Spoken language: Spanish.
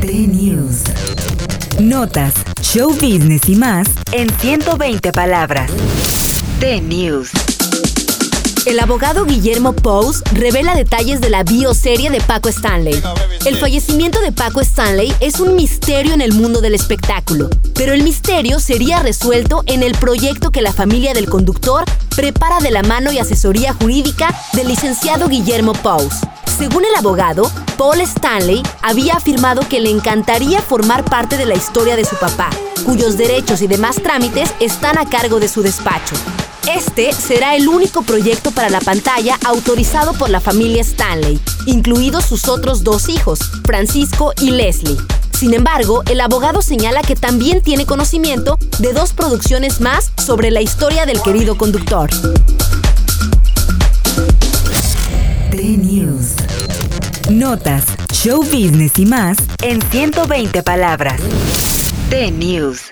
T-News. Notas, show business y más en 120 palabras. T-News. El abogado Guillermo Pous revela detalles de la bioserie de Paco Stanley. El fallecimiento de Paco Stanley es un misterio en el mundo del espectáculo, pero el misterio sería resuelto en el proyecto que la familia del conductor prepara de la mano y asesoría jurídica del licenciado Guillermo Pous. Según el abogado, Paul Stanley había afirmado que le encantaría formar parte de la historia de su papá, cuyos derechos y demás trámites están a cargo de su despacho. Este será el único proyecto para la pantalla autorizado por la familia Stanley, incluidos sus otros dos hijos, Francisco y Leslie. Sin embargo, el abogado señala que también tiene conocimiento de dos producciones más sobre la historia del querido conductor. T-News. Notas, show business y más en 120 palabras. T-News.